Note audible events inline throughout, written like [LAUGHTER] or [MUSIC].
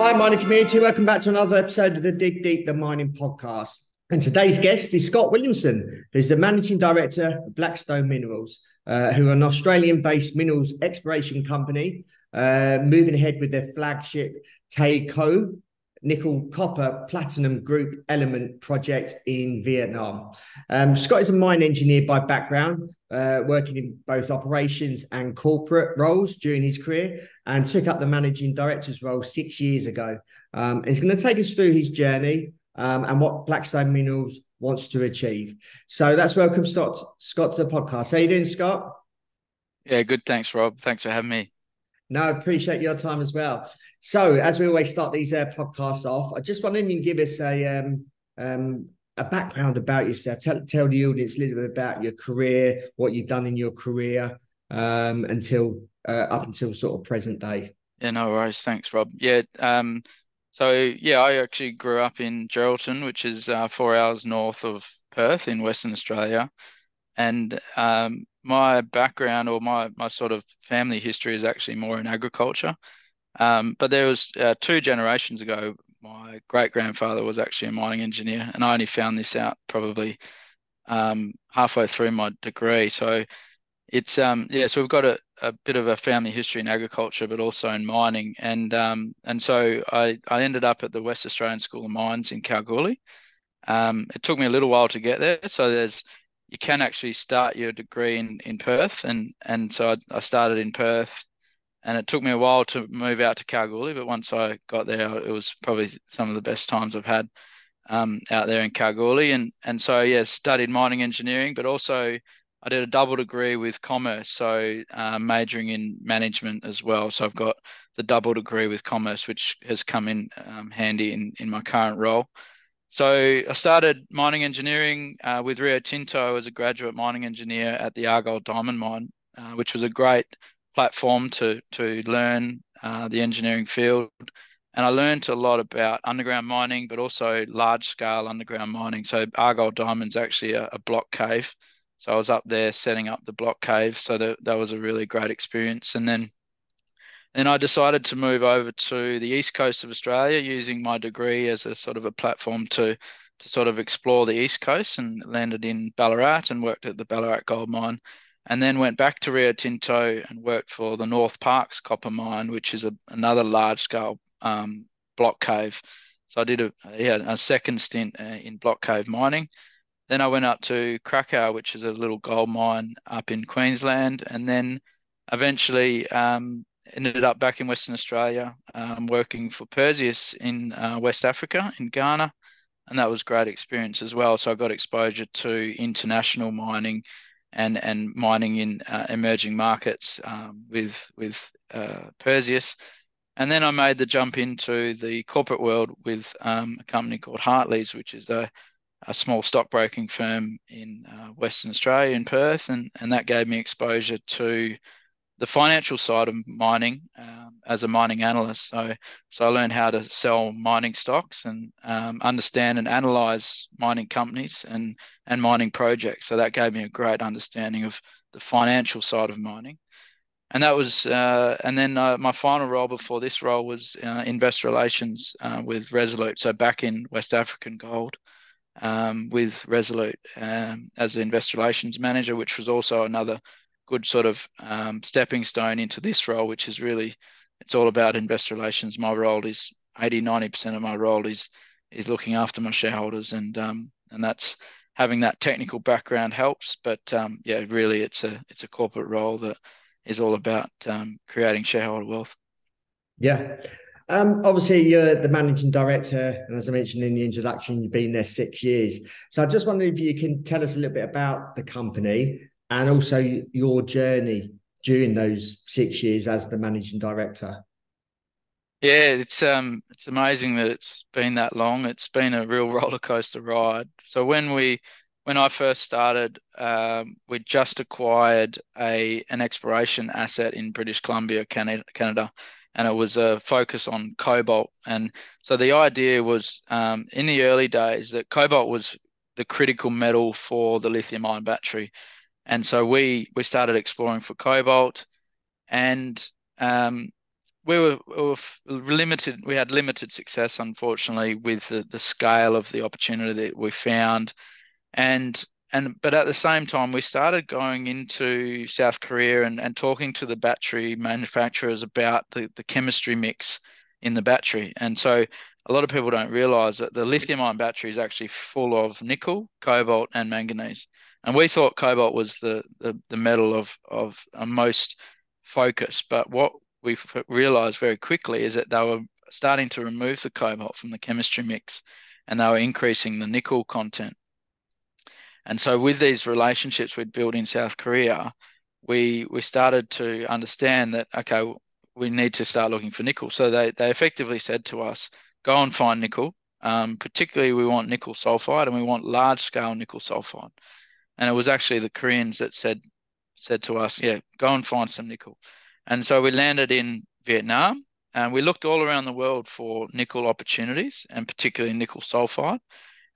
Hi, mining community. Welcome back to another episode of the Dig Deep, the mining podcast. And today's guest is Scott Williamson, who's the managing director of Blackstone Minerals, uh, who are an Australian based minerals exploration company, uh, moving ahead with their flagship Ta Khoa nickel copper platinum group element project in Vietnam. Um, Scott is a mine engineer by background, uh, working in both operations and corporate roles during his career, and took up the managing director's role six years ago. Um, he's going to take us through his journey um, and what Blackstone Minerals wants to achieve. So that's welcome, Scott, Scott to the podcast. How you doing, Scott? Yeah, good. Thanks, Rob. Thanks for having me. No, I appreciate your time as well. So, as we always start these uh, podcasts off, I just wondering you can give us a um, um, a background about yourself. Tell, tell the audience a little bit about your career, what you've done in your career um, until uh, up until sort of present day. Yeah, no worries. Thanks, Rob. Yeah. Um, so yeah, I actually grew up in Geraldton, which is uh, four hours north of Perth in Western Australia, and um, my background or my my sort of family history is actually more in agriculture. Um, but there was uh, two generations ago, my great grandfather was actually a mining engineer, and I only found this out probably um, halfway through my degree. So it's um, yeah, so we've got a, a bit of a family history in agriculture, but also in mining, and um, and so I I ended up at the West Australian School of Mines in Kalgoorlie. Um, it took me a little while to get there, so there's you can actually start your degree in, in Perth. And, and so I, I started in Perth and it took me a while to move out to Kalgoorlie. But once I got there, it was probably some of the best times I've had um, out there in Kalgoorlie. And, and so, yeah, studied mining engineering, but also I did a double degree with commerce. So uh, majoring in management as well. So I've got the double degree with commerce, which has come in um, handy in, in my current role. So I started mining engineering uh, with Rio Tinto as a graduate mining engineer at the Argyle Diamond Mine, uh, which was a great platform to to learn uh, the engineering field. And I learned a lot about underground mining, but also large scale underground mining. So Argyle Diamond's actually a, a block cave. So I was up there setting up the block cave. So that, that was a really great experience. And then Then I decided to move over to the east coast of Australia using my degree as a sort of a platform to to sort of explore the east coast and landed in Ballarat and worked at the Ballarat gold mine and then went back to Rio Tinto and worked for the Northparkes copper mine, which is a, another large scale um, block cave. So I did a, yeah, a second stint uh, in block cave mining. Then I went up to Cracow, which is a little gold mine up in Queensland, and then eventually um, ended up back in Western Australia, um, working for Perseus in uh, West Africa, in Ghana, and that was great experience as well. So I got exposure to international mining and and mining in uh, emerging markets um, with with uh, Perseus. And then I made the jump into the corporate world with um, a company called Hartleys, which is a, a small stockbroking firm in uh, Western Australia in Perth, and and that gave me exposure to the financial side of mining um, as a mining analyst. So, so I learned how to sell mining stocks and um, understand and analyze mining companies and and mining projects. So that gave me a great understanding of the financial side of mining. And that was, uh, and then uh, my final role before this role was uh, investor relations uh, with Resolute. So back in West African Gold um, with Resolute um, as the investor relations manager, which was also another good sort of um, stepping stone into this role, which is really it's all about investor relations. My role is 80, 90% of my role is is looking after my shareholders, and um, and that's having that technical background helps. But um, yeah, really, it's a it's a corporate role that is all about um, creating shareholder wealth. Yeah. Um, obviously, you're the managing director, and as I mentioned in the introduction, you've been there six years. So I just wonder if you can tell us a little bit about the company and also your journey during those six years as the managing director? Yeah, it's um it's amazing that it's been that long. It's been a real roller coaster ride. So when we when I first started, um, we just acquired a an exploration asset in British Columbia, Canada, Canada, and it was a focus on cobalt. And so the idea was um, in the early days that cobalt was the critical metal for the lithium ion battery, and so we we started exploring for cobalt, and um, we were, we were limited. We had limited success, unfortunately, with the, the scale of the opportunity that we found, and and but at the same time, we started going into South Korea and, and talking to the battery manufacturers about the, the chemistry mix in the battery. And so a lot of people don't realize that the lithium ion battery is actually full of nickel, cobalt, and manganese. And we thought cobalt was the the, the metal of of most focus, but what we realized very quickly is that they were starting to remove the cobalt from the chemistry mix and they were increasing the nickel content. And so with these relationships we'd built in South Korea, we we started to understand that okay, we need to start looking for nickel. So they they effectively said to us, go and find nickel. Um, particularly, we want nickel sulfide and we want large scale nickel sulfide. And it was actually the Koreans that said said to us, yeah, go and find some nickel. And so we landed in Vietnam and we looked all around the world for nickel opportunities and particularly nickel sulfide.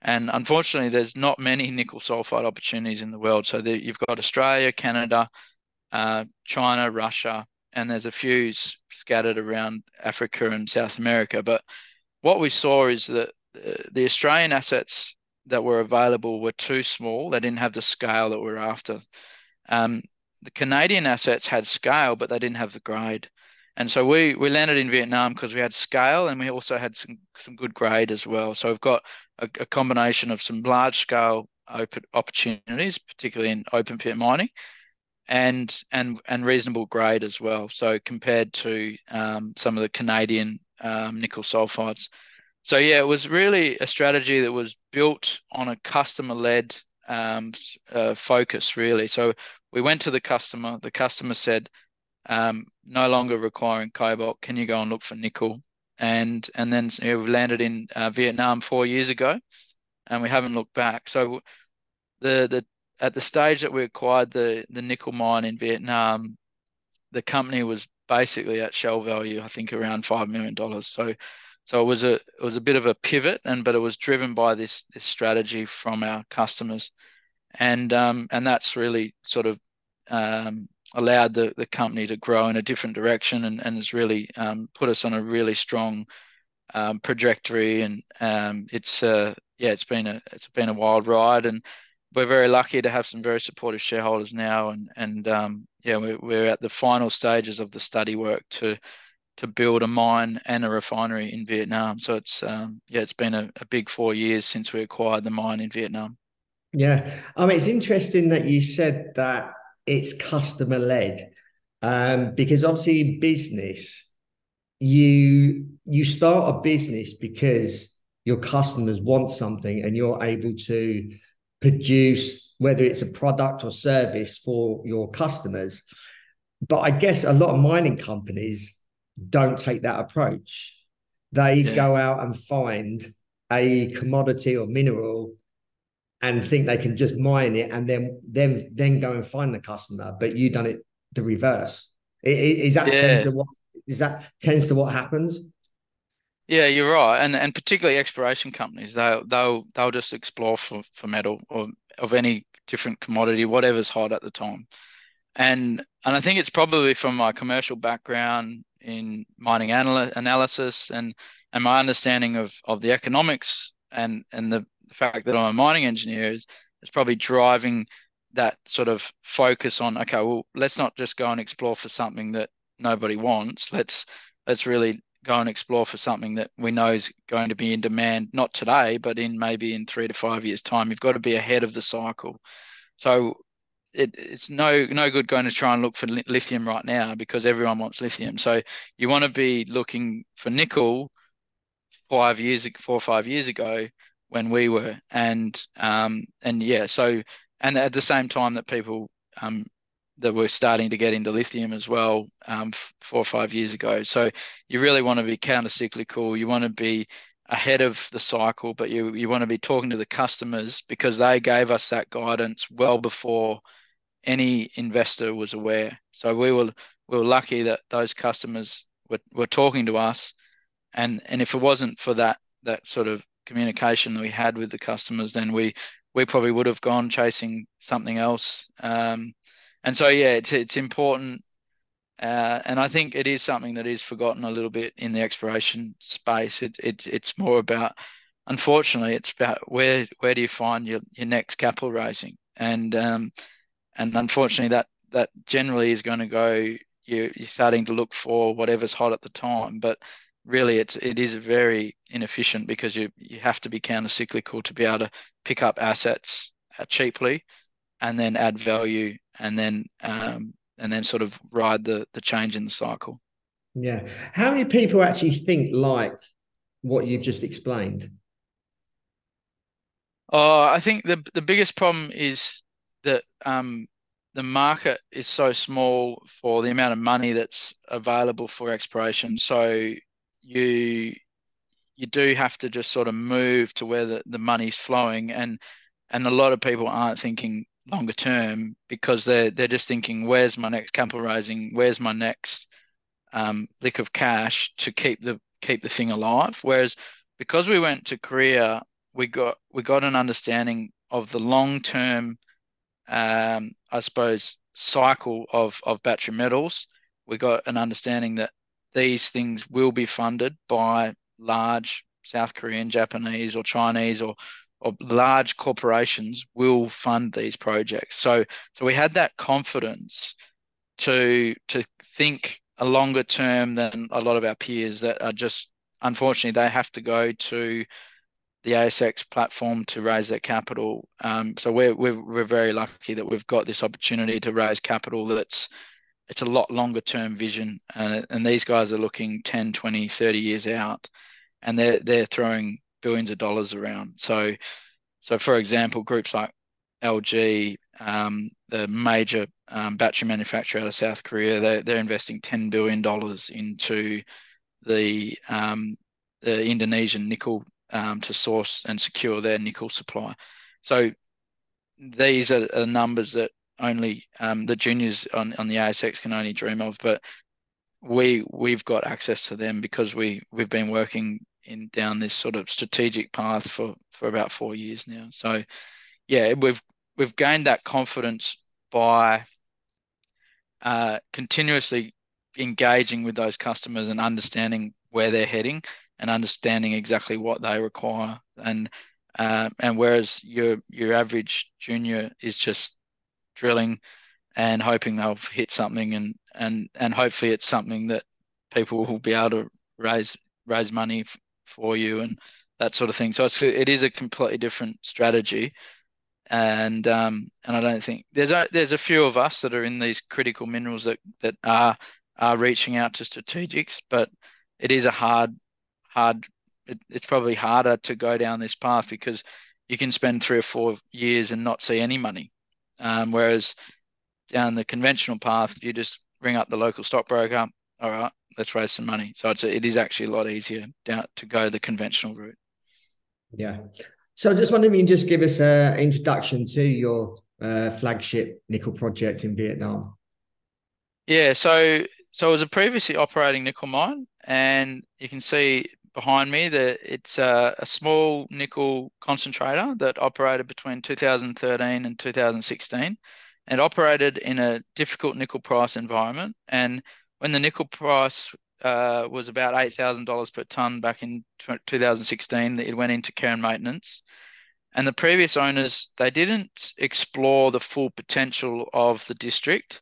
And unfortunately, there's not many nickel sulfide opportunities in the world. So the, you've got Australia, Canada, uh, China, Russia, and there's a few scattered around Africa and South America. But what we saw is that uh, the Australian assets that were available were too small. They didn't have the scale that we're after. Um, the Canadian assets had scale, but they didn't have the grade. And so we we landed in Vietnam because we had scale and we also had some some good grade as well. So we've got a, a combination of some large scale open opportunities, particularly in open pit mining, and and and reasonable grade as well. So compared to um, some of the Canadian um, nickel sulfides. So yeah, it was really a strategy that was built on a customer led um, uh, focus really. So we went to the customer. The customer said, um, no longer requiring cobalt. Can you go and look for nickel? And and then you know, we landed in uh, Vietnam four years ago, and we haven't looked back. So the the at the stage that we acquired the the nickel mine in Vietnam, the company was basically at shell value. I think around five million dollars. So so it was a it was a bit of a pivot, and but it was driven by this this strategy from our customers, and um, and that's really sort of um, allowed the, the company to grow in a different direction, and, and has really um, put us on a really strong um, trajectory. And um, it's uh, yeah, it's been a it's been a wild ride, and we're very lucky to have some very supportive shareholders now, and and um, yeah, we're, we're at the final stages of the study work to to build a mine and a refinery in Vietnam. So it's um, yeah, it's been a, a, big four years since we acquired the mine in Vietnam. Yeah, I mean it's interesting that you said that it's customer led, um, because obviously in business, you you start a business because your customers want something and you're able to produce whether it's a product or service for your customers. But I guess a lot of mining companies don't take that approach. They yeah. go out and find a commodity or mineral and think they can just mine it and then then then go and find the customer. But you done it the reverse. Is that yeah. tends to what is that tends to what happens? Yeah, you're right, and and particularly exploration companies, they'll they'll they'll just explore for, for metal or of any different commodity, whatever's hot at the time, and and I think it's probably from my commercial background in mining anal- analysis and and my understanding of of the economics and and the fact that I'm a mining engineer is, is probably driving that sort of focus on okay well let's not just go and explore for something that nobody wants. Let's let's really go and explore for something that we know is going to be in demand not today but in maybe in 3 to 5 years time. You've got to be ahead of the cycle. So it, it's no no good going to try and look for lithium right now because everyone wants lithium. So you want to be looking for nickel five years four or five years ago when we were, and um, and yeah, so and at the same time that people um, that were starting to get into lithium as well um, four or five years ago. So you really want to be counter cyclical. You want to be ahead of the cycle, but you you want to be talking to the customers because they gave us that guidance well before any investor was aware. So we were we were lucky that those customers were, were talking to us, and and if it wasn't for that that sort of communication that we had with the customers, then we we probably would have gone chasing something else. Um, and so yeah, it's it's important, uh, and I think it is something that is forgotten a little bit in the exploration space. It, it it's more about, unfortunately, it's about where where do you find your, your next capital raising, and um, and unfortunately that that generally is going to go. You're, you're starting to look for whatever's hot at the time, but really it's it is very inefficient because you you have to be counter cyclical to be able to pick up assets uh, cheaply and then add value and then um, and then sort of ride the the change in the cycle. Yeah. How many people actually think like what you've just explained? Oh, I think the the biggest problem is that um, the market is so small for the amount of money that's available for exploration. So you you do have to just sort of move to where the, the money's flowing and and a lot of people aren't thinking longer term because they're they're just thinking where's my next capital raising where's my next um, lick of cash to keep the keep the thing alive whereas because we went to Korea we got we got an understanding of the long term um, I suppose cycle of of battery metals we got an understanding that these things will be funded by large South Korean, Japanese, or Chinese, or or large corporations will fund these projects. So so we had that confidence to to think a longer term than a lot of our peers that are just unfortunately they have to go to the ASX platform to raise their capital. Um, so we're, we're we're very lucky that we've got this opportunity to raise capital that's it's a lot longer term vision uh, and these guys are looking 10 20 30 years out and they're they're throwing billions of dollars around so so for example groups like LG um, the major um, battery manufacturer out of South Korea they're, they're investing 10 billion dollars into the um, the Indonesian nickel um, to source and secure their nickel supply so these are, are numbers that only um, the juniors on, on the ASX can only dream of. But we we've got access to them because we we've been working in down this sort of strategic path for for about four years now. So yeah, we've we've gained that confidence by uh, continuously engaging with those customers and understanding where they're heading and understanding exactly what they require and uh, and whereas your your average junior is just drilling and hoping they'll hit something and and and hopefully it's something that people will be able to raise raise money f- for you and that sort of thing. So it's it is a completely different strategy, and um, and I don't think there's a there's a few of us that are in these critical minerals that that are are reaching out to strategics, but it is a hard hard. It, it's probably harder to go down this path because you can spend three or four years and not see any money um, whereas down the conventional path, you just ring up the local stockbroker. All right, let's raise some money. So it's a, it is actually a lot easier down to go the conventional route. Yeah. So I just wondering if you can just give us an introduction to your uh, flagship nickel project in Vietnam. Yeah. So so it was a previously operating nickel mine, and you can see behind me that it's a, a, small nickel concentrator that operated between 2013 and 2016 and operated in a difficult nickel price environment. And when the nickel price uh, was about $8,000 per tonne back in 2016, it went into care and maintenance. And the previous owners, they didn't explore the full potential of the district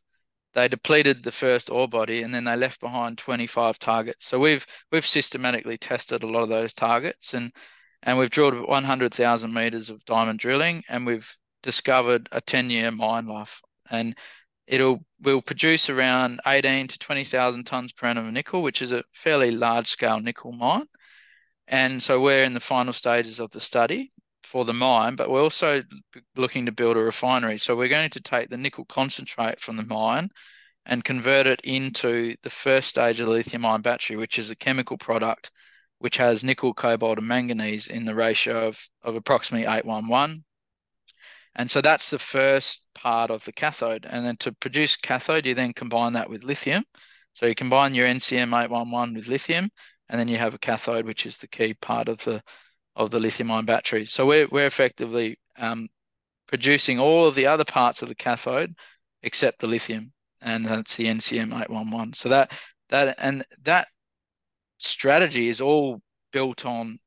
they depleted the first ore body and then they left behind 25 targets. So we've we've systematically tested a lot of those targets and and we've drilled 100,000 meters of diamond drilling and we've discovered a 10 year mine life and it'll will produce around 18 to 20,000 tons per annum of nickel, which is a fairly large scale nickel mine. And so we're in the final stages of the study for the mine, but we're also looking to build a refinery. So we're going to take the nickel concentrate from the mine and convert it into the first stage of the lithium ion battery, which is a chemical product which has nickel, cobalt, and manganese in the ratio of, of approximately 811. And so that's the first part of the cathode. And then to produce cathode, you then combine that with lithium. So you combine your NCM 811 with lithium, and then you have a cathode, which is the key part of the of the lithium ion battery. So we're, we're effectively um, producing all of the other parts of the cathode except the lithium, and that's the NCM 811. So that that and that strategy is all built on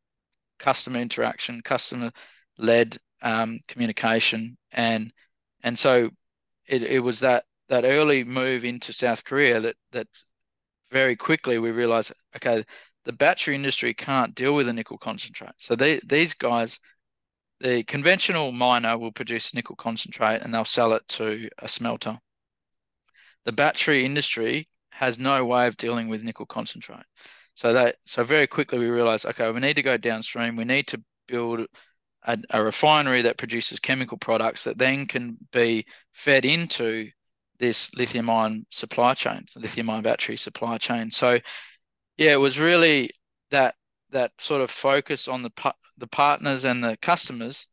customer interaction, customer led um, communication, and and so it, it was that that early move into South Korea that that very quickly we realized okay the battery industry can't deal with a nickel concentrate so they, these guys the conventional miner will produce nickel concentrate and they'll sell it to a smelter the battery industry has no way of dealing with nickel concentrate so that so very quickly we realized, okay, we need to go downstream. We need to build a, a refinery that produces chemical products that then can be fed into this lithium ion supply chain, lithium ion battery supply chain. So yeah, it was really that that sort of focus on the the partners and the customers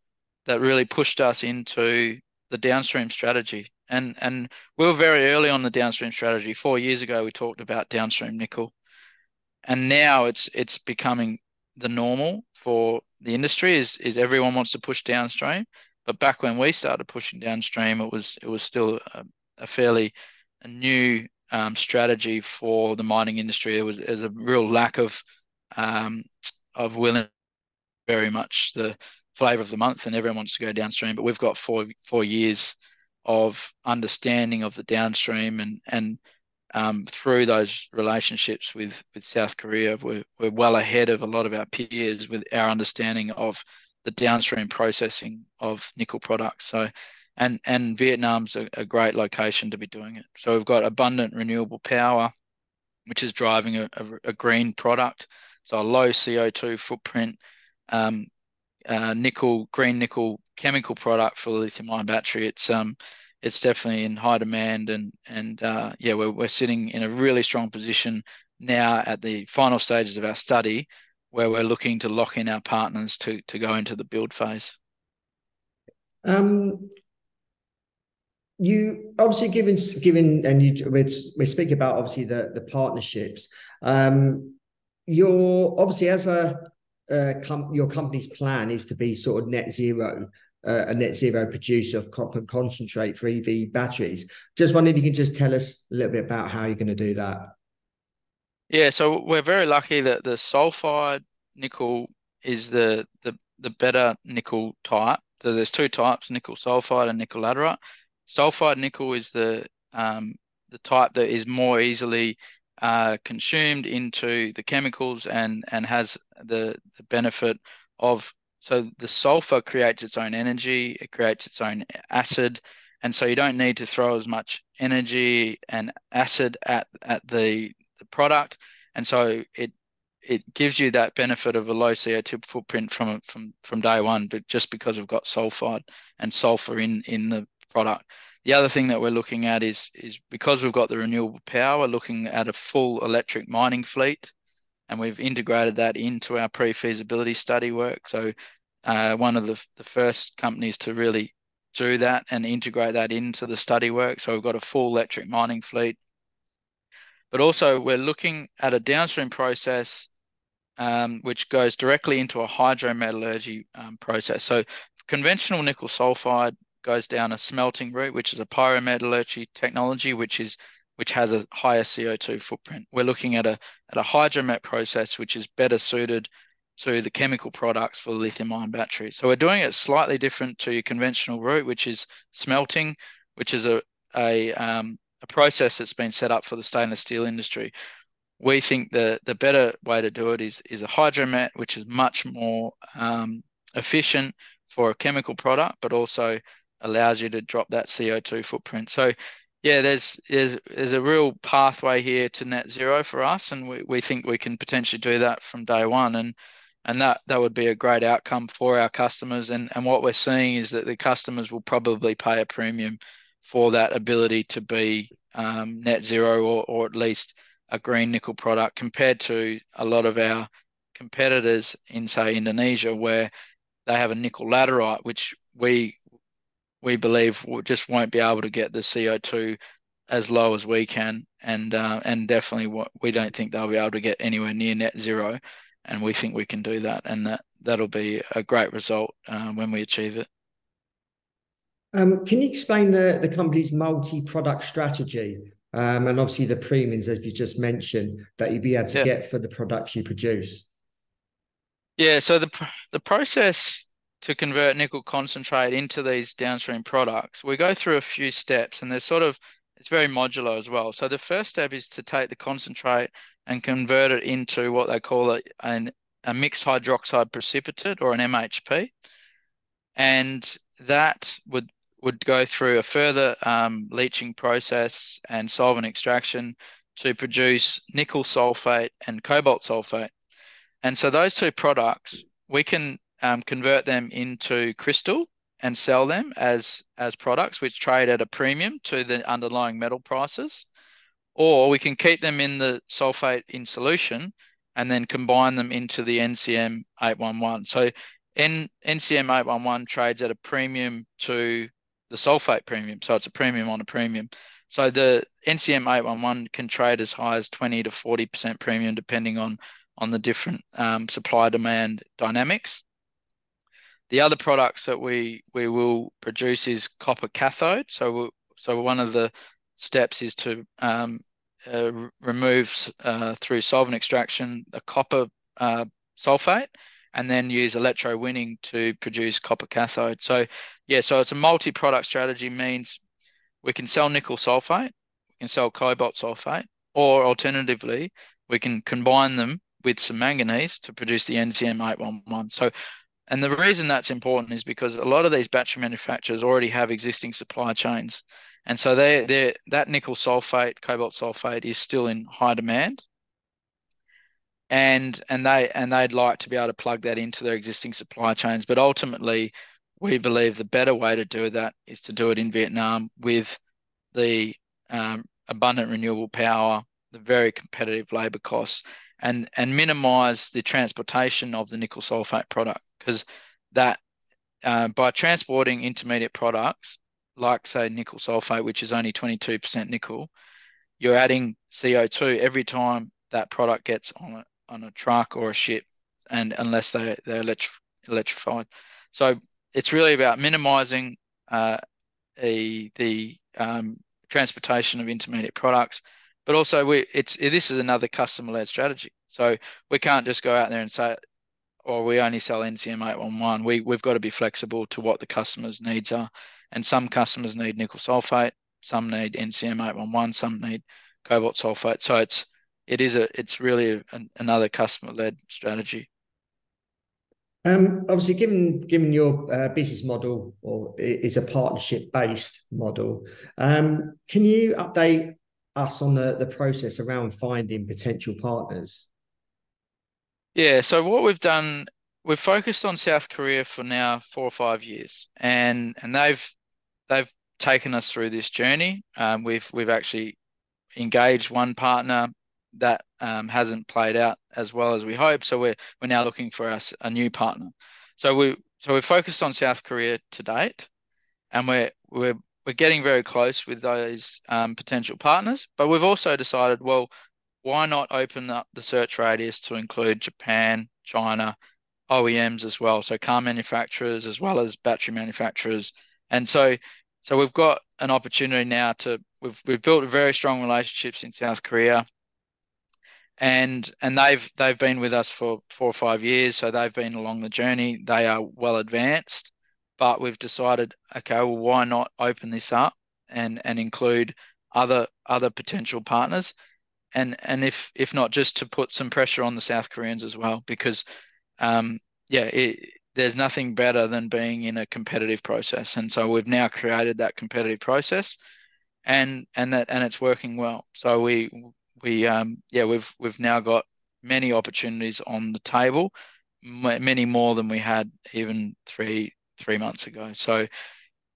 that really pushed us into the downstream strategy. And and we were very early on the downstream strategy. Four years ago, we talked about downstream nickel and now it's it's becoming the normal for the industry is is everyone wants to push downstream but back when we started pushing downstream it was it was still a, a fairly a new um, strategy for the mining industry there was there's a real lack of um, of willing very much the flavor of the month and everyone wants to go downstream but we've got four four years of understanding of the downstream and and um, through those relationships with, with South Korea, we're, we're well ahead of a lot of our peers with our understanding of the downstream processing of nickel products. So, and and Vietnam's a, a great location to be doing it. So we've got abundant renewable power, which is driving a, a, a green product. So a low CO2 footprint, um, uh, nickel, green nickel chemical product for the lithium ion battery. It's um, it's definitely in high demand and and uh, yeah we're, we're sitting in a really strong position now at the final stages of our study where we're looking to lock in our partners to to go into the build phase um you obviously given given and you we're, we're about obviously the the partnerships um you're obviously as a uh, com- your company's plan is to be sort of net zero uh, a net zero producer of copper concentrate for EV batteries. Just wondering if you can just tell us a little bit about how you're going to do that. Yeah, so we're very lucky that the sulfide nickel is the the, the better nickel type. So there's two types: nickel sulfide and nickel laterite. Sulfide nickel is the um, the type that is more easily uh, consumed into the chemicals and and has the, the benefit of so the sulfur creates its own energy, it creates its own acid, and so you don't need to throw as much energy and acid at at the, the product, and so it it gives you that benefit of a low CO2 footprint from from from day one, but just because we've got sulfide and sulfur in in the product. The other thing that we're looking at is is because we've got the renewable power, looking at a full electric mining fleet and we've integrated that into our pre-feasibility study work. So uh, one of the, the first companies to really do that and integrate that into the study work. So we've got a full electric mining fleet. But also we're looking at a downstream process um, which goes directly into a hydrometallurgy um, process. So conventional nickel sulfide goes down a smelting route, which is a pyrometallurgy technology, which is which has a higher CO2 footprint. We're looking at a at a hydromet process, which is better suited to the chemical products for the lithium ion battery. So we're doing it slightly different to your conventional route, which is smelting, which is a a, um, a process that's been set up for the stainless steel industry. We think the the better way to do it is is a hydromet, which is much more um, efficient for a chemical product, but also allows you to drop that CO2 footprint. So yeah, there's, there's there's a real pathway here to net zero for us, and we, we think we can potentially do that from day one. And and that that would be a great outcome for our customers. And and what we're seeing is that the customers will probably pay a premium for that ability to be um, net zero or or at least a green nickel product compared to a lot of our competitors in say Indonesia where they have a nickel laterite which we we believe we just won't be able to get the CO2 as low as we can and uh, and definitely what we don't think they'll be able to get anywhere near net zero and we think we can do that, and that that'll be a great result uh, when we achieve it. Um, can you explain the, the company's multi-product strategy um, and obviously the premiums, as you just mentioned, that you'd be able to yeah. get for the products you produce? Yeah, so the the process to convert nickel concentrate into these downstream products, we go through a few steps, and there's sort of it's very modular as well. So the first step is to take the concentrate and convert it into what they call a, an, a mixed hydroxide precipitate or an MHP. And that would would go through a further um, leaching process and solvent extraction to produce nickel sulfate and cobalt sulfate. And so those two products, we can um, convert them into crystal and sell them as as products which trade at a premium to the underlying metal prices. Or we can keep them in the sulfate in solution and then combine them into the NCM 811 so N, NCM 811 trades at a premium to the sulfate premium. So it's a premium on a premium. So the NCM 811 can trade as high as 20 to 40% premium depending on on the different um, supply demand dynamics the other products that we we will produce is copper cathode. So we'll, so one of the steps is to um, uh, remove uh, through solvent extraction the copper uh, sulfate and then use electrowinning to produce copper cathode. So yeah, so it's a multi-product strategy means we can sell nickel sulfate, we can sell cobalt sulfate, or alternatively, we can combine them with some manganese to produce the NCM 811. So and the reason that's important is because a lot of these battery manufacturers already have existing supply chains. And so they they that nickel sulfate, cobalt sulfate is still in high demand. And and they and they'd like to be able to plug that into their existing supply chains. But ultimately, we believe the better way to do that is to do it in Vietnam with the um, abundant renewable power, the very competitive labour costs, and and minimise the transportation of the nickel sulfate product because that uh, by transporting intermediate products like say nickel sulfate, which is only 22% nickel, you're adding CO2 every time that product gets on a on a truck or a ship, and unless they they're electri- electrified, so it's really about minimising uh, a, the um, transportation of intermediate products, but also we it's this is another customer led strategy. So we can't just go out there and say, or we only sell NCM 811. We, we've got to be flexible to what the customer's needs are. And some customers need nickel sulfate, some need NCM 811, some need cobalt sulfate. So it's, it is a, it's really a, another customer led strategy. Um, obviously, given given your uh, business model or is a partnership based model, um, can you update us on the the process around finding potential partners? Yeah, so what we've done, we've focused on South Korea for now four or five years, and and they've they've taken us through this journey. Um, we've we've actually engaged one partner that um, hasn't played out as well as we hoped, so we're we're now looking for us a new partner. So we so we're focused on South Korea to date, and we're we're we're getting very close with those um, potential partners. But we've also decided, well, why not open up the search radius to include Japan, China, OEMs as well, so car manufacturers as well as battery manufacturers, and so so we've got an opportunity now to we've we've built very strong relationships in South Korea, and and they've they've been with us for four or five years, so they've been along the journey. They are well advanced, but we've decided, okay, well, why not open this up and and include other other potential partners? And and if if not just to put some pressure on the South Koreans as well because um, yeah it, there's nothing better than being in a competitive process. And so we've now created that competitive process and and that and it's working well. So we we um, yeah we've we've now got many opportunities on the table many more than we had even three three months ago. So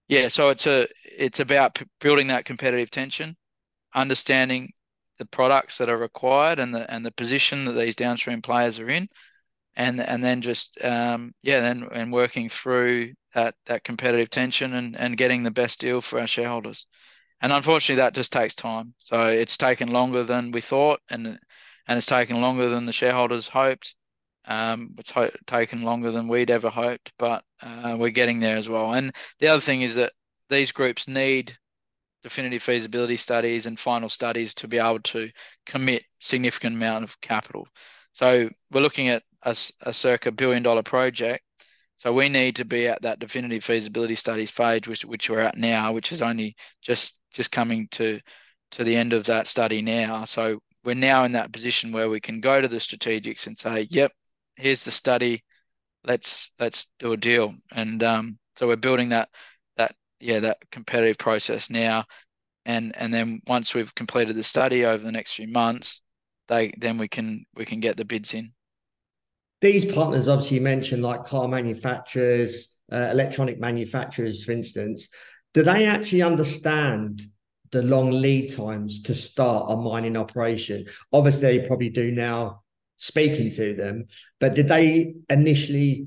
yeah, so it's a it's about building that competitive tension, understanding the products that are required and the and the position that these downstream players are in, and and then just um, yeah, then and working through that that competitive tension and and getting the best deal for our shareholders. And unfortunately, that just takes time. So it's taken longer than we thought, and and it's taken longer than the shareholders hoped. Um, it's ho- taken longer than we'd ever hoped, but uh, we're getting there as well. And the other thing is that these groups need definitive feasibility studies and final studies to be able to commit significant amount of capital. So we're looking at a, a circa billion dollar project. So we need to be at that definitive feasibility studies phase, which which we're at now, which is only just just coming to to the end of that study now. So we're now in that position where we can go to the strategics and say, "Yep, here's the study. Let's let's do a deal." And um, so we're building that that yeah that competitive process now, and and then once we've completed the study over the next few months, they then we can we can get the bids in. These partners, obviously, you mentioned like car manufacturers, uh, electronic manufacturers, for instance. Do they actually understand the long lead times to start a mining operation? Obviously, they probably do now speaking to them, but did they initially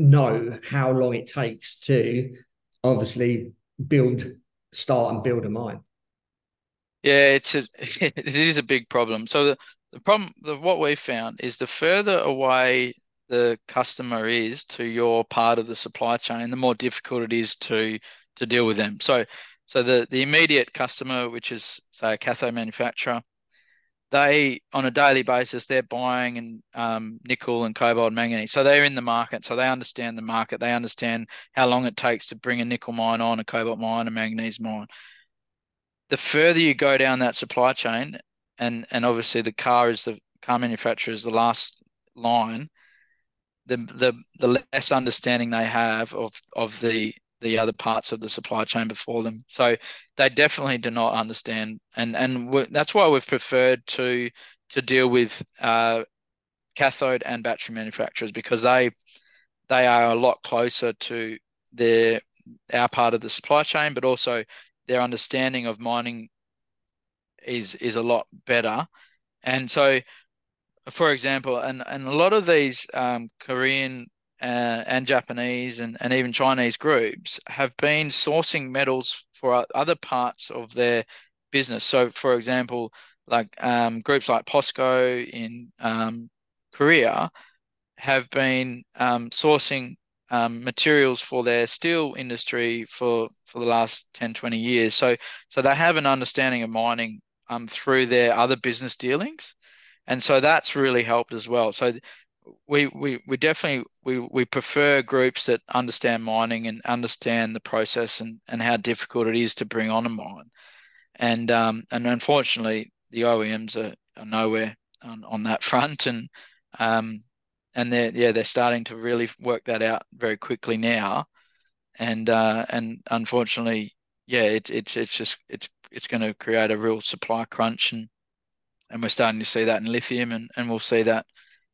know how long it takes to obviously build, start and build a mine. Yeah, it's a, [LAUGHS] it is a big problem. So the, the problem, the, what we found is the further away the customer is to your part of the supply chain, the more difficult it is to to deal with them. So, so the the immediate customer, which is say a cathode manufacturer, they on a daily basis they're buying and um, nickel and cobalt manganese. So they're in the market. So they understand the market. They understand how long it takes to bring a nickel mine on a cobalt mine a manganese mine. The further you go down that supply chain and and obviously the car is the car manufacturer is the last line the the the less understanding they have of of the the other parts of the supply chain before them. So they definitely do not understand, and and that's why we've preferred to to deal with uh, cathode and battery manufacturers because they they are a lot closer to their our part of the supply chain, but also their understanding of mining is is a lot better. And so, for example, and and a lot of these um, Korean uh, and Japanese and, and even Chinese groups have been sourcing metals for other parts of their business. So, for example, like um, groups like POSCO in um, Korea have been um, sourcing um, materials for their steel industry for, for the last 10, 20 years. So, so they have an understanding of mining um, through their other business dealings. And so that's really helped as well. So we, we, we definitely we, we prefer groups that understand mining and understand the process and, and how difficult it is to bring on a mine. And um, and unfortunately, the OEMs are, are nowhere on, on that [LAUGHS] front, and um, and they're yeah they're starting to really work that out very quickly now, and uh, and unfortunately, yeah, it's it's it's just it's it's going to create a real supply crunch, and and we're starting to see that in lithium, and and we'll see that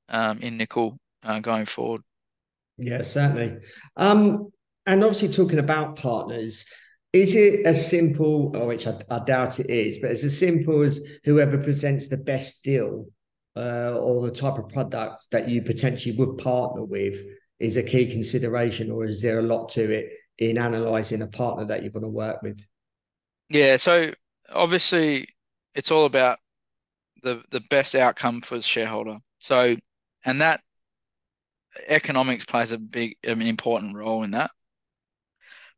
um, in nickel uh, going forward. Yeah, certainly. Um, and obviously, talking about partners, is it as simple, or which I, I, doubt it is, but it's as simple as whoever presents the best deal uh, or the type of product that you potentially would partner with is a key consideration, or is there a lot to it in analysing a partner that you're going to work with? Yeah, so obviously, it's all about the the best outcome for the shareholder. So and that economics plays a big, an important role in that.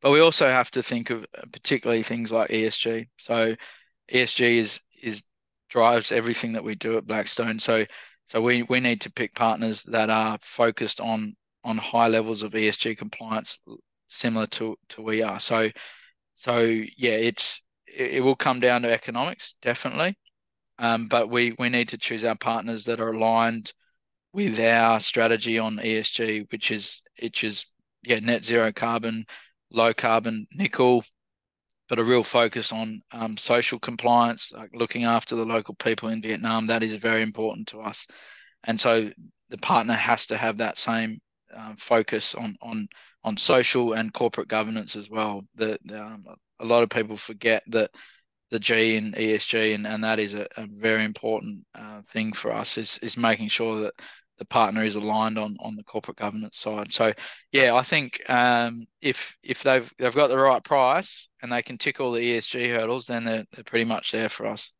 But we also have to think of particularly things like ESG. So ESG is is drives everything that we do at Blackstone. So so we we need to pick partners that are focused on on high levels of ESG compliance, similar to to we are. So so yeah, it's it, will come down to economics definitely, um, but we we need to choose our partners that are aligned with our strategy on ESG, which is which is yeah net zero carbon, low carbon nickel, but a real focus on um, social compliance, like looking after the local people in Vietnam. That is very important to us, and so the partner has to have that same um, focus on on on social and corporate governance as well. That um, a lot of people forget that the G in ESG and, and that is a, a very important uh, thing for us is is making sure that the partner is aligned on on the corporate governance side. So yeah, I think um, if if they've they've got the right price and they can tick all the ESG hurdles, then they're they're pretty much there for us.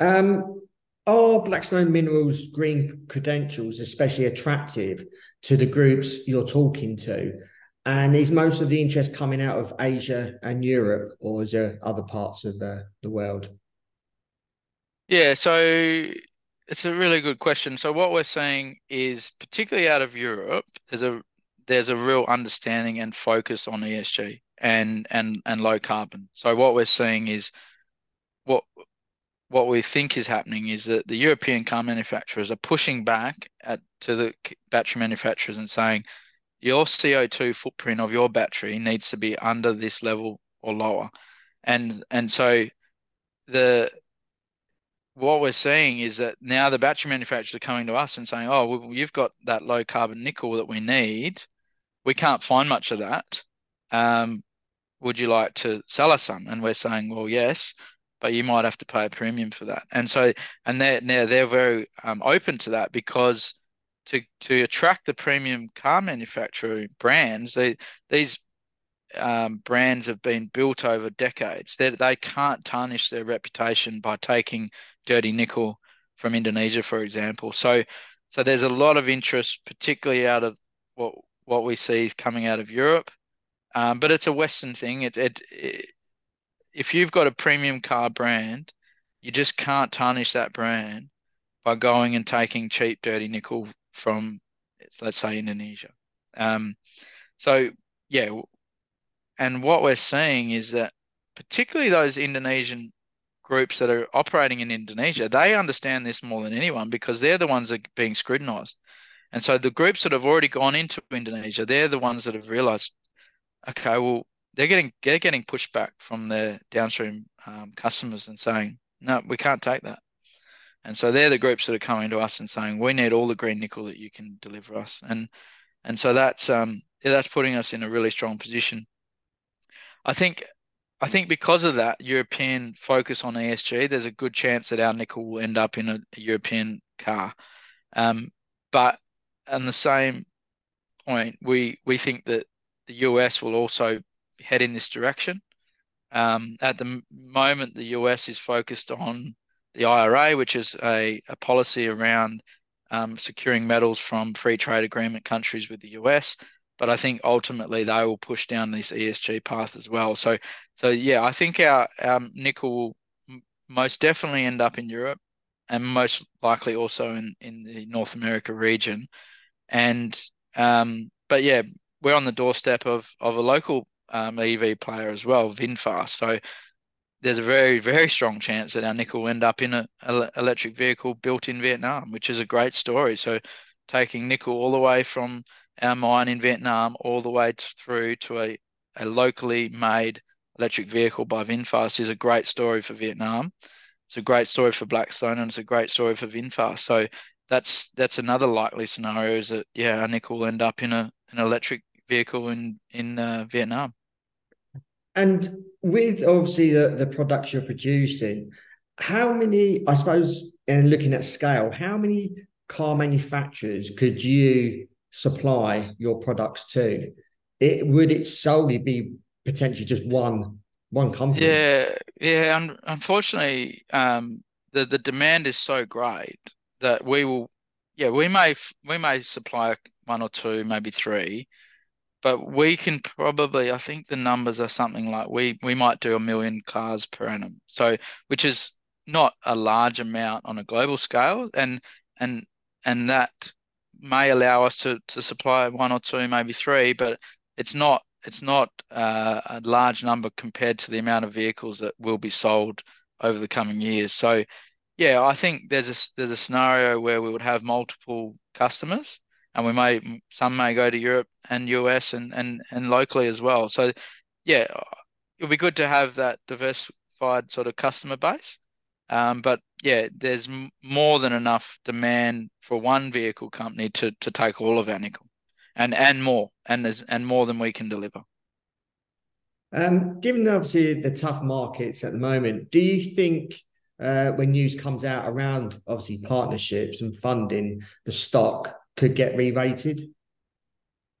Um, are Blackstone Minerals green credentials especially attractive to the groups you're talking to? And is most of the interest coming out of Asia and Europe, or is there other parts of the, the world? Yeah, so it's a really good question. So what we're seeing is particularly out of Europe, there's a there's a real understanding and focus on ESG and and and low carbon. So what we're seeing is what what we think is happening is that the European car manufacturers are pushing back at to the battery manufacturers and saying your CO2 footprint of your battery needs to be under this level or lower. And and so the what we're seeing is that now the battery manufacturers are coming to us and saying, "Oh, well, you've got that low carbon nickel that we need. We can't find much of that. Um, would you like to sell us some?" And we're saying, "Well, yes, but you might have to pay a premium for that." And so, and they're now they're very um, open to that because to to attract the premium car manufacturer brands, they, these um, brands have been built over decades. They, they can't tarnish their reputation by taking dirty nickel from Indonesia, for example. So, so there's a lot of interest, particularly out of what what we see coming out of Europe. Um, but it's a Western thing. It, it, it, if you've got a premium car brand, you just can't tarnish that brand by going and taking cheap, dirty nickel from, let's say, Indonesia. Um, so yeah, and what we're seeing is that particularly those Indonesian groups that are operating in Indonesia, they understand this more than anyone because they're the ones that are being scrutinized. And so the groups that have already gone into Indonesia, they're the ones that have realized, okay, well, they're getting they're getting pushback from their downstream um, customers and saying, no, we can't take that. And so they're the groups that are coming to us and saying, we need all the green nickel that you can deliver us. And and so that's um that's putting us in a really strong position. I think I think because of that European focus on ESG, there's a good chance that our nickel will end up in a, a European car. Um, but on the same point, we we think that the US will also head in this direction. Um, at the moment, the US is focused on the IRA, which is a, a policy around um, securing metals from free trade agreement countries with the US. But I think ultimately they will push down this ESG path as well. So, so yeah, I think our, nickel will most definitely end up in Europe and most likely also in, in the North America region. And um, but yeah, we're on the doorstep of of a local um, EV player as well, VinFast. So there's a very, very strong chance that our nickel will end up in an electric vehicle built in Vietnam, which is a great story. So taking nickel all the way from our mine in Vietnam all the way through to a, a locally made electric vehicle by VinFast is a great story for Vietnam. It's a great story for Blackstone and it's a great story for VinFast. So that's that's another likely scenario is that yeah, our nickel will end up in a an electric vehicle in in uh, Vietnam. And with obviously the, the products you're producing, how many, I suppose, and looking at scale, how many car manufacturers could you supply your products to? It would it solely be potentially just one one company? Yeah, yeah. Un- unfortunately, um, the the demand is so great that we will, yeah, we may we may supply one or two, maybe three, but we can probably I think the numbers are something like we we might do a million cars per annum. So which is not a large amount on a global scale and and and that may allow us to to supply one or two maybe three but it's not it's not uh, a large number compared to the amount of vehicles that will be sold over the coming years so yeah I think there's a there's a scenario where we would have multiple customers and we may some may go to Europe and US and and and locally as well. So yeah, it'll be good to have that diversified sort of customer base. Um, but yeah, there's more than enough demand for one vehicle company to to take all of our nickel, and and more, and there's and more than we can deliver. Um, given obviously the tough markets at the moment, do you think uh, when news comes out around obviously partnerships and funding, the stock could get re-rated?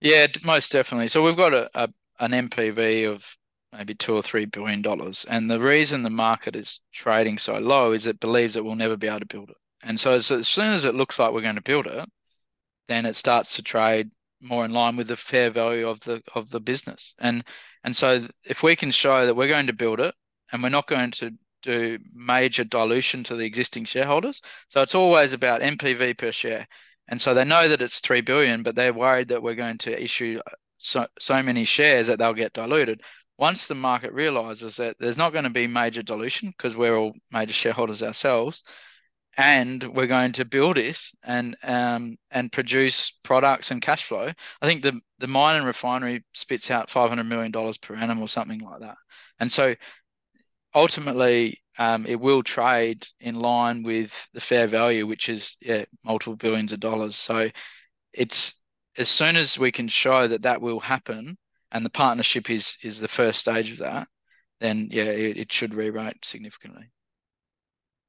Yeah, most definitely. So we've got a, a an NPV of maybe two or three billion dollars, and the reason the market is trading so low is it believes that we'll never be able to build it. And so, so as soon as it looks like we're going to build it, then it starts to trade more in line with the fair value of the of the business. And and so if we can show that we're going to build it and we're not going to do major dilution to the existing shareholders, so it's always about NPV per share. And so they know that it's three billion, but they're worried that we're going to issue so so many shares that they'll get diluted. Once the market realizes that there's not going to be major dilution because we're all major shareholders ourselves, and we're going to build this and um, and produce products and cash flow. I think the the mine and refinery spits out five hundred million dollars per annum or something like that, and so ultimately um, it will trade in line with the fair value, which is yeah multiple billions of dollars. So it's as soon as we can show that that will happen, and the partnership is is the first stage of that, then yeah, it, it should re-rate significantly.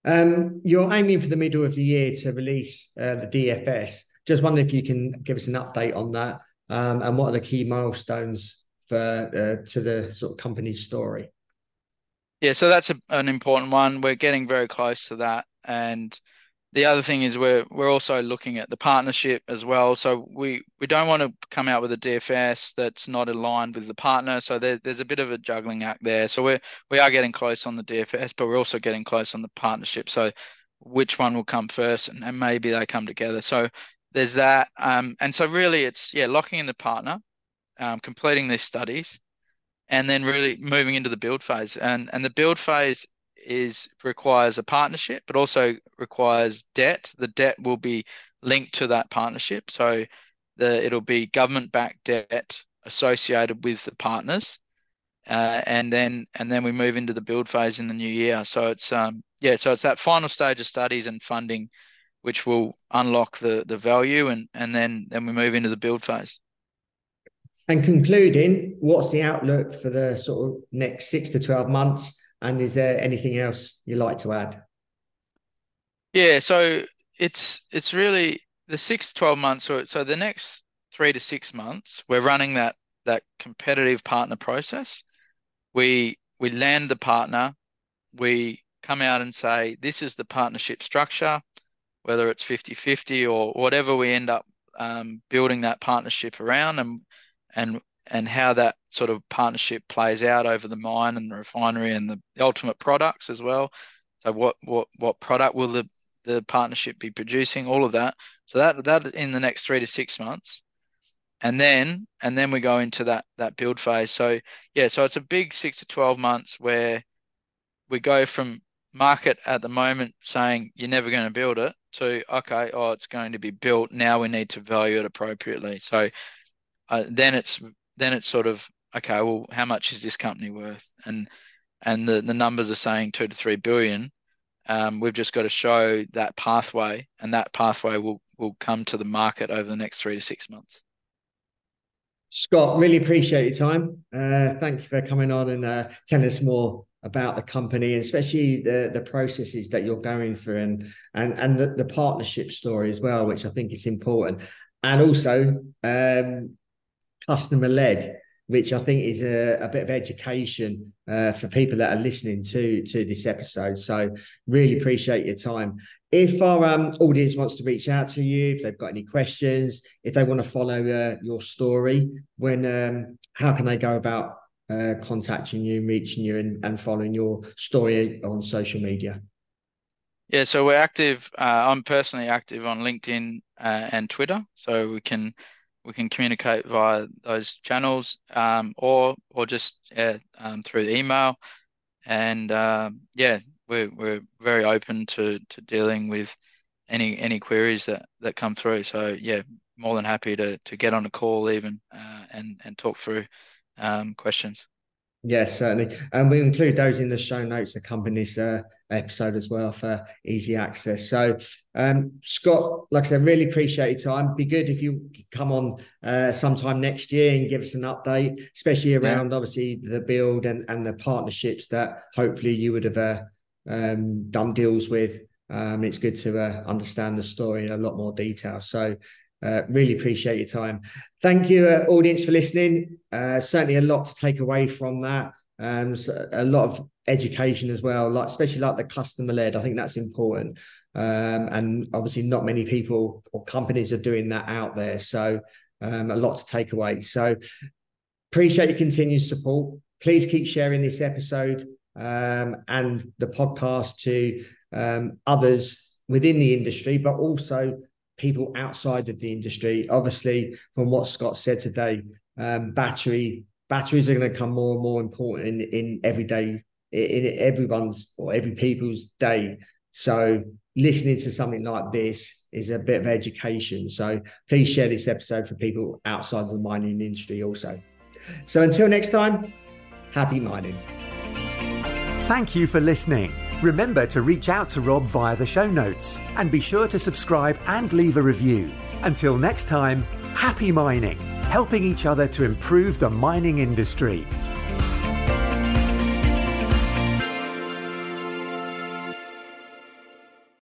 Um, you're aiming for the middle of the year to release uh, the DFS. Just wondering if you can give us an update on that um, and what are the key milestones for uh, to the sort of company's story. Yeah, so that's a, an important one. We're getting very close to that, and the other thing is we're we're also looking at the partnership as well. So we we don't want to come out with a DFS that's not aligned with the partner. So there, there's a bit of a juggling act there. So we're we are getting close on the DFS, but we're also getting close on the partnership. So which one will come first, and, and maybe they come together. So there's that. Um, and so really, it's yeah, locking in the partner, um, completing these studies, and then really moving into the build phase. And and the build phase is requires a partnership, but also requires debt. The debt will be linked to that partnership, so the it'll be government-backed debt associated with the partners, uh, and then and then we move into the build phase in the new year. So it's um yeah, so it's that final stage of studies and funding, which will unlock the the value, and and then then we move into the build phase. And concluding, what's the outlook for the sort of next six to twelve months? And is there anything else you'd like to add? Yeah, so it's it's really the six to 12 months or so the next three to six months, we're running that that competitive partner process. We we land the partner, we come out and say, this is the partnership structure, whether it's 50-50 or whatever we end up um, building that partnership around and and and how that sort of partnership plays out over the mine and the refinery and the, ultimate products as well. So what what what product will the the partnership be producing? All of that. So that that in the next three to six months, and then and then we go into that that build phase. So yeah, so it's a big six to twelve months where we go from market at the moment saying you're never going to build it to okay, oh it's going to be built. Now we need to value it appropriately. So uh, then it's then it's sort of okay. Well, how much is this company worth? And and the, the numbers are saying two to three billion. Um, we've just got to show that pathway, and that pathway will will come to the market over the next three to six months. Scott, really appreciate your time. Uh, thank you for coming on and uh, telling us more about the company and especially the the processes that you're going through and and and the, the partnership story as well, which I think is important. And also um, customer led, which I think is a, a bit of education uh, for people that are listening to to this episode. So really appreciate your time. If our um, audience wants to reach out to you, if they've got any questions, if they want to follow uh, your story, when um, how can they go about uh, contacting you, reaching you, and, and following your story on social media? Yeah, so we're active. Uh, I'm personally active on LinkedIn uh, and Twitter, so we can we can communicate via those channels um, or or just um, through email. And uh, yeah, we're, we're very open to, to dealing with any any queries that, that come through. So yeah, more than happy to, to get on a call even uh, and and talk through um, questions. Yes, certainly. And we include those in the show notes accompanying this uh, episode as well for easy access. So, um, Scott, like I said, really appreciate your time. Be good if you come on uh, sometime next year and give us an update, especially around yeah. obviously the build and, and the partnerships that hopefully you would have uh, um, done deals with. Um, it's good to uh, understand the story in a lot more detail. So, uh, really appreciate your time. Thank you, uh, audience, for listening. Uh, certainly a lot to take away from that. Um, so a lot of education as well, like especially like the customer led. I think that's important. Um, and obviously, not many people or companies are doing that out there. So um, a lot to take away. So appreciate your continued support. Please keep sharing this episode um, and the podcast to um, others within the industry, but also people outside of the industry. Obviously, from what Scott said today, um, battery batteries are going to become more and more important in, in everyday in everyone's or every people's day. So listening to something like this is a bit of education. So please share this episode for people outside of the mining industry also. So until next time, happy mining. Thank you for listening. Remember to reach out to Rob via the show notes and be sure to subscribe and leave a review. Until next time, happy mining, helping each other to improve the mining industry.